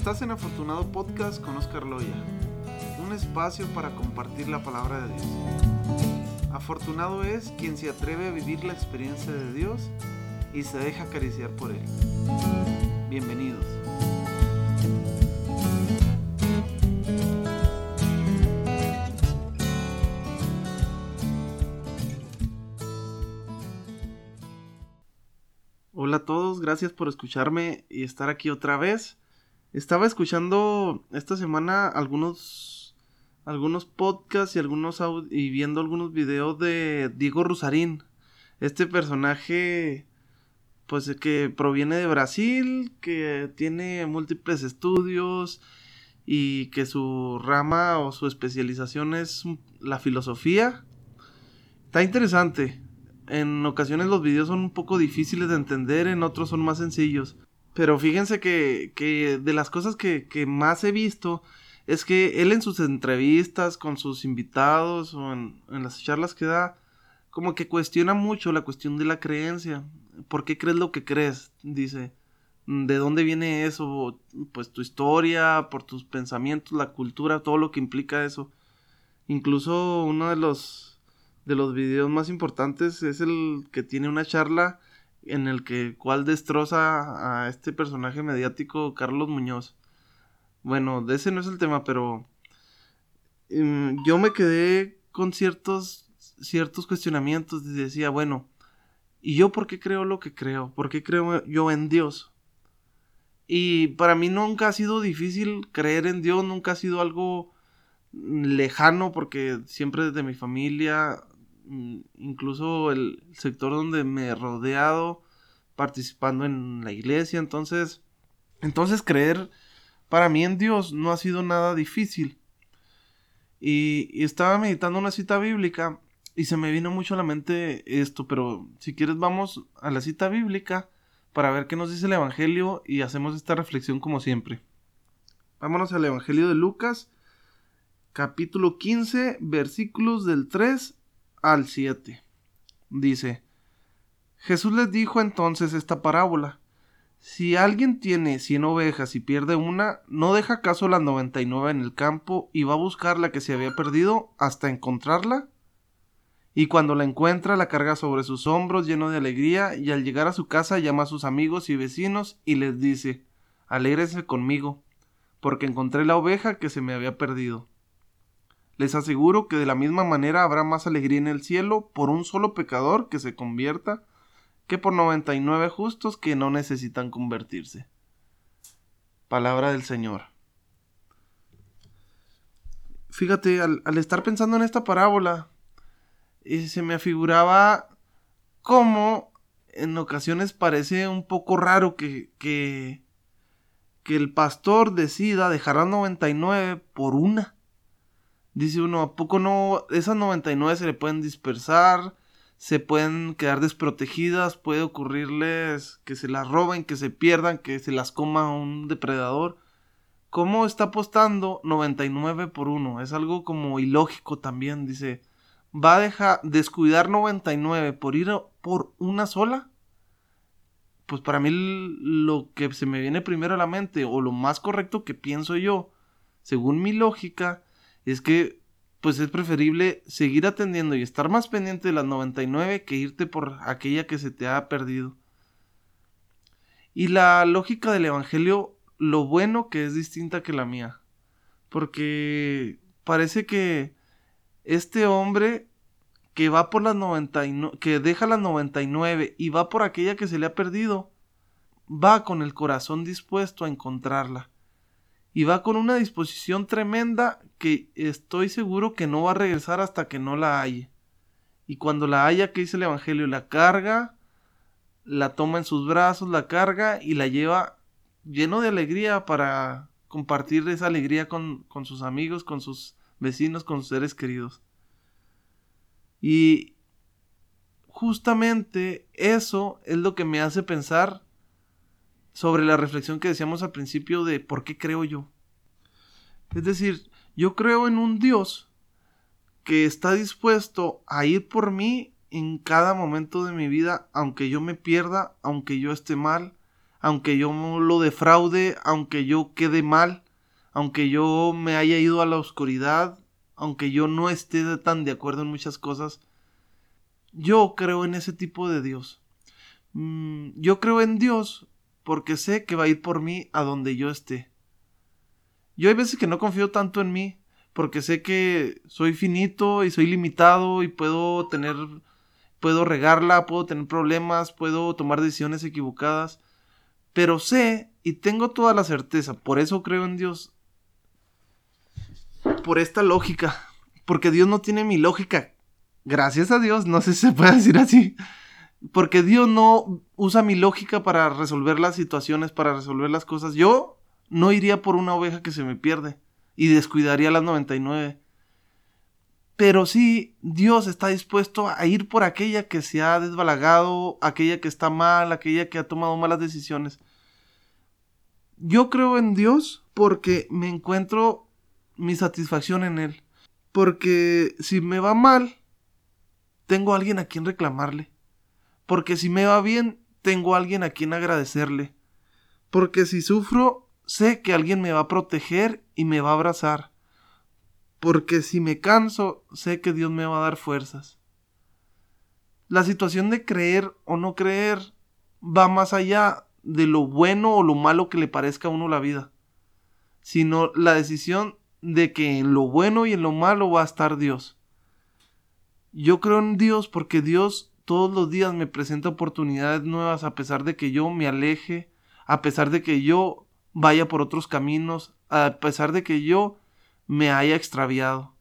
Estás en Afortunado Podcast con Oscar Loya, un espacio para compartir la palabra de Dios. Afortunado es quien se atreve a vivir la experiencia de Dios y se deja acariciar por Él. Bienvenidos. Hola a todos, gracias por escucharme y estar aquí otra vez. Estaba escuchando esta semana algunos algunos podcasts y algunos y viendo algunos videos de Diego Rusarín. Este personaje pues que proviene de Brasil, que tiene múltiples estudios y que su rama o su especialización es la filosofía. Está interesante. En ocasiones los videos son un poco difíciles de entender, en otros son más sencillos. Pero fíjense que, que de las cosas que, que, más he visto es que él en sus entrevistas con sus invitados o en, en, las charlas que da, como que cuestiona mucho la cuestión de la creencia. ¿Por qué crees lo que crees? Dice. ¿De dónde viene eso? Pues tu historia, por tus pensamientos, la cultura, todo lo que implica eso. Incluso uno de los de los videos más importantes es el que tiene una charla en el que cual destroza a este personaje mediático Carlos Muñoz. Bueno, de ese no es el tema, pero um, yo me quedé con ciertos ciertos cuestionamientos y decía, bueno, ¿y yo por qué creo lo que creo? ¿Por qué creo yo en Dios? Y para mí nunca ha sido difícil creer en Dios, nunca ha sido algo lejano porque siempre desde mi familia Mm, incluso el sector donde me he rodeado participando en la iglesia, entonces, entonces creer para mí en Dios no ha sido nada difícil. Y, y, estaba meditando una cita bíblica y se me vino mucho a la mente esto, pero si quieres vamos a la cita bíblica para ver qué nos dice el Evangelio y hacemos esta reflexión como siempre. Vámonos al Evangelio de Lucas, capítulo 15, versículos del 3 al 7. Dice, Jesús les dijo entonces esta parábola. Si alguien tiene cien ovejas y pierde una, ¿no deja acaso las noventa y nueve en el campo y va a buscar la que se había perdido hasta encontrarla? Y cuando la encuentra la carga sobre sus hombros lleno de alegría y al llegar a su casa llama a sus amigos y vecinos y les dice, Alégrense conmigo, porque encontré la oveja que se me había perdido. Les aseguro que de la misma manera habrá más alegría en el cielo por un solo pecador que se convierta que por noventa y nueve justos que no necesitan convertirse. Palabra del Señor. Fíjate, al, estar pensando en esta parábola, eh, se me afiguraba cómo en ocasiones parece un poco raro que, que, que el pastor decida dejar a 99 por una. Dice uno, ¿a poco no? Esas 99 se le pueden dispersar, se pueden quedar desprotegidas, puede ocurrirles que se las roben, que se pierdan, que se las coma un depredador. ¿Cómo está apostando 99 por 1? Es algo como ilógico también, dice. ¿Va a dejar descuidar 99 por ir por una sola? Pues para mí lo que se me viene primero a la mente, o lo más correcto que pienso yo, según mi lógica, es que pues es preferible seguir atendiendo y estar más pendiente de las 99 que irte por aquella que se te ha perdido. Y la lógica del Evangelio, lo bueno que es distinta que la mía. Porque parece que este hombre que va por las 99, que deja las 99 y va por aquella que se le ha perdido, va con el corazón dispuesto a encontrarla y va con una disposición tremenda que estoy seguro que no va a regresar hasta que no la haya. Y cuando la haya, que dice el Evangelio, la carga, la toma en sus brazos, la carga y la lleva lleno de alegría para compartir esa alegría con, con sus amigos, con sus vecinos, con sus seres queridos. Y justamente eso es lo que me hace pensar sobre la reflexión que decíamos al principio de por qué creo yo. Es decir, yo creo en un Dios que está dispuesto a ir por mí en cada momento de mi vida, aunque yo me pierda, aunque yo esté mal, aunque yo lo defraude, aunque yo quede mal, aunque yo me haya ido a la oscuridad, aunque yo no esté tan de acuerdo en muchas cosas, yo creo en ese tipo de Dios. Mm, yo creo en Dios porque sé que va a ir por mí a donde yo esté. Yo hay veces que no confío tanto en mí porque sé que soy finito y soy limitado y puedo tener puedo regarla, puedo tener problemas, puedo tomar decisiones equivocadas, pero sé y tengo toda la certeza, por eso creo en Dios, por esta lógica, porque Dios no tiene mi lógica, gracias a Dios, no sé si se puede decir así, porque Dios no usa mi lógica para resolver las situaciones, para resolver las cosas. Yo no iría por una oveja que se me pierde y descuidaría las 99. Pero sí, Dios está dispuesto a ir por aquella que se ha desbalagado, aquella que está mal, aquella que ha tomado malas decisiones. Yo creo en Dios porque me encuentro mi satisfacción en Él. Porque si me va mal, tengo a alguien a quien reclamarle. Porque si me va bien, tengo a alguien a quien agradecerle. Porque si sufro, sé que alguien me va a proteger y me va a abrazar porque si me canso, sé que Dios me va a dar fuerzas. La situación de creer o no creer va más allá de lo bueno o lo malo que le parezca a uno la vida, sino la decisión de que en lo bueno y en lo malo va a estar Dios. Yo creo en Dios porque Dios todos los días me presenta oportunidades nuevas a pesar de que yo me aleje, a pesar de que yo vaya por otros caminos, a pesar de que yo me haya extraviado.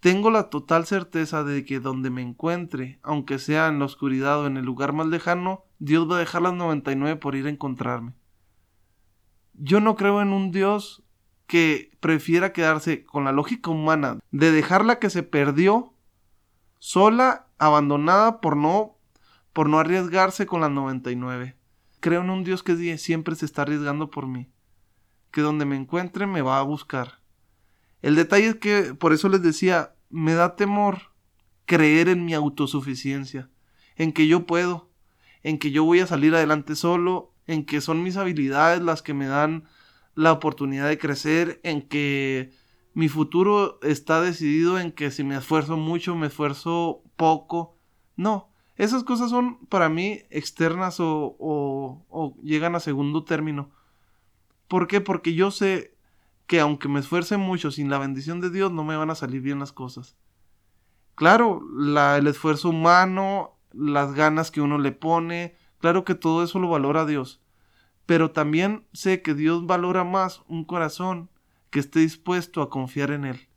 Tengo la total certeza de que donde me encuentre, aunque sea en la oscuridad o en el lugar más lejano, Dios va a dejar las 99 por ir a encontrarme. Yo no creo en un Dios que prefiera quedarse con la lógica humana de dejarla que se perdió sola, abandonada por no por no arriesgarse con las 99. Creo en un Dios que siempre se está arriesgando por mí, que donde me encuentre me va a buscar el detalle es que, por eso les decía, me da temor creer en mi autosuficiencia, en que yo puedo, en que yo voy a salir adelante solo, en que son mis habilidades las que me dan la oportunidad de crecer, en que mi futuro está decidido en que si me esfuerzo mucho, me esfuerzo poco. No, esas cosas son para mí externas o, o, llegan a segundo término. ¿Por qué? Porque yo sé que aunque me esfuerce mucho sin la bendición de Dios no me van a salir bien las cosas. Claro, la, el esfuerzo humano, las ganas que uno le pone, claro que todo eso lo valora Dios. Pero también sé que Dios valora más un corazón que esté dispuesto a confiar en Él.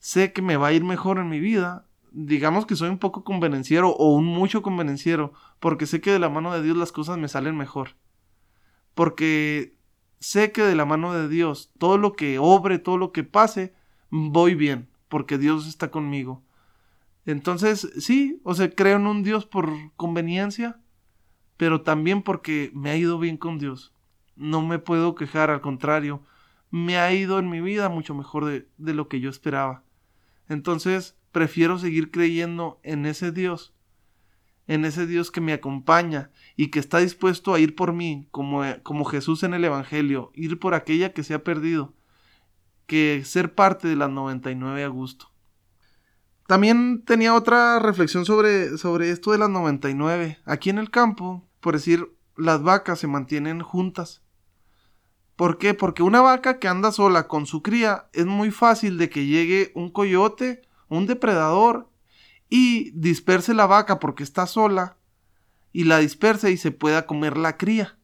Sé que me va a ir mejor en mi vida. Digamos que soy un poco convenenciero o un mucho convenenciero, porque sé que de la mano de Dios las cosas me salen mejor. Porque sé que de la mano de Dios, todo lo que obre, todo lo que pase, voy bien, porque Dios está conmigo. Entonces, sí, o sea, creo en un Dios por conveniencia, pero también porque me ha ido bien con Dios. No me puedo quejar, al contrario, me ha ido en mi vida mucho mejor de, lo que yo esperaba. Entonces, prefiero seguir creyendo en ese Dios en ese Dios que me acompaña y que está dispuesto a ir por mí, como, como Jesús en el Evangelio, ir por aquella que se ha perdido, que ser parte de las 99 a gusto. También tenía otra reflexión sobre, sobre esto de las 99. Aquí en el campo, por decir, las vacas se mantienen juntas. ¿Por qué? Porque una vaca que anda sola con su cría es muy fácil de que llegue un coyote, un depredador y disperse la vaca porque está sola y la disperse y se pueda comer la cría.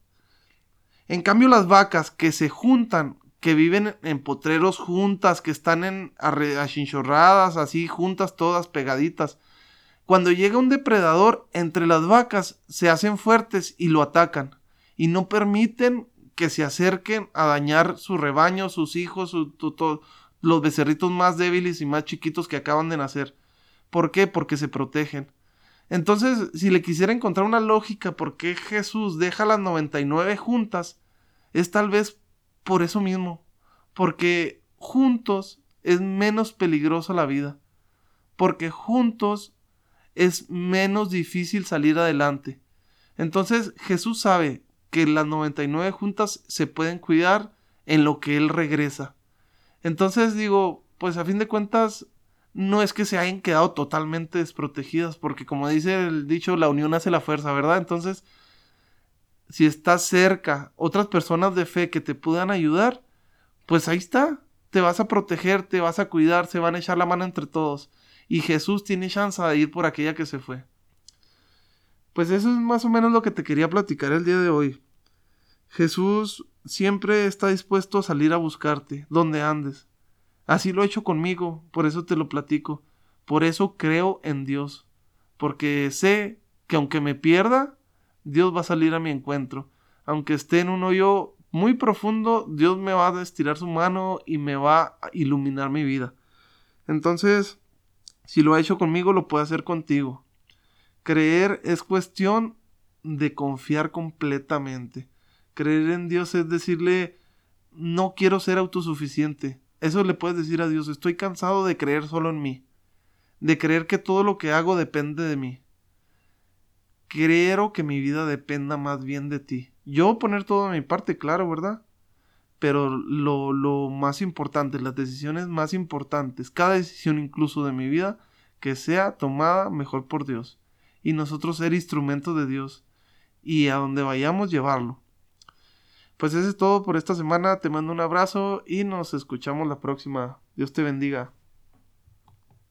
En cambio las vacas que se juntan, que viven en potreros juntas, que están en achinchorradas, así juntas todas pegaditas, cuando llega un depredador entre las vacas se hacen fuertes y lo atacan y no permiten que se acerquen a dañar su rebaño, sus hijos, los becerritos más débiles y más chiquitos que acaban de nacer. ¿Por qué? Porque se protegen. Entonces, si le quisiera encontrar una lógica por qué Jesús deja las 99 juntas, es tal vez por eso mismo. Porque juntos es menos peligrosa la vida. Porque juntos es menos difícil salir adelante. Entonces Jesús sabe que las 99 juntas se pueden cuidar en lo que Él regresa. Entonces digo, pues a fin de cuentas, no es que se hayan quedado totalmente desprotegidas, porque como dice el dicho, la unión hace la fuerza, ¿verdad? Entonces, si estás cerca, otras personas de fe que te puedan ayudar, pues ahí está, te vas a proteger, te vas a cuidar, se van a echar la mano entre todos. Y Jesús tiene chance de ir por aquella que se fue. Pues eso es más o menos lo que te quería platicar el día de hoy. Jesús siempre está dispuesto a salir a buscarte, donde andes. Así lo ha hecho conmigo, por eso te lo platico. Por eso creo en Dios. Porque sé que aunque me pierda, Dios va a salir a mi encuentro. Aunque esté en un hoyo muy profundo, Dios me va a estirar su mano y me va a iluminar mi vida. Entonces, si lo ha hecho conmigo, lo puede hacer contigo. Creer es cuestión de confiar completamente. Creer en Dios es decirle, no quiero ser autosuficiente. Eso le puedes decir a Dios, estoy cansado de creer solo en mí. De creer que todo lo que hago depende de mí. Quiero que mi vida dependa más bien de ti. Yo poner todo mi parte, claro, ¿verdad? Pero lo, lo más importante, las decisiones más importantes, cada decisión incluso de mi vida, que sea tomada mejor por Dios. Y nosotros ser instrumentos de Dios. Y a donde vayamos llevarlo. Pues eso es todo por esta semana. Te mando un abrazo y nos escuchamos la próxima. Dios te bendiga.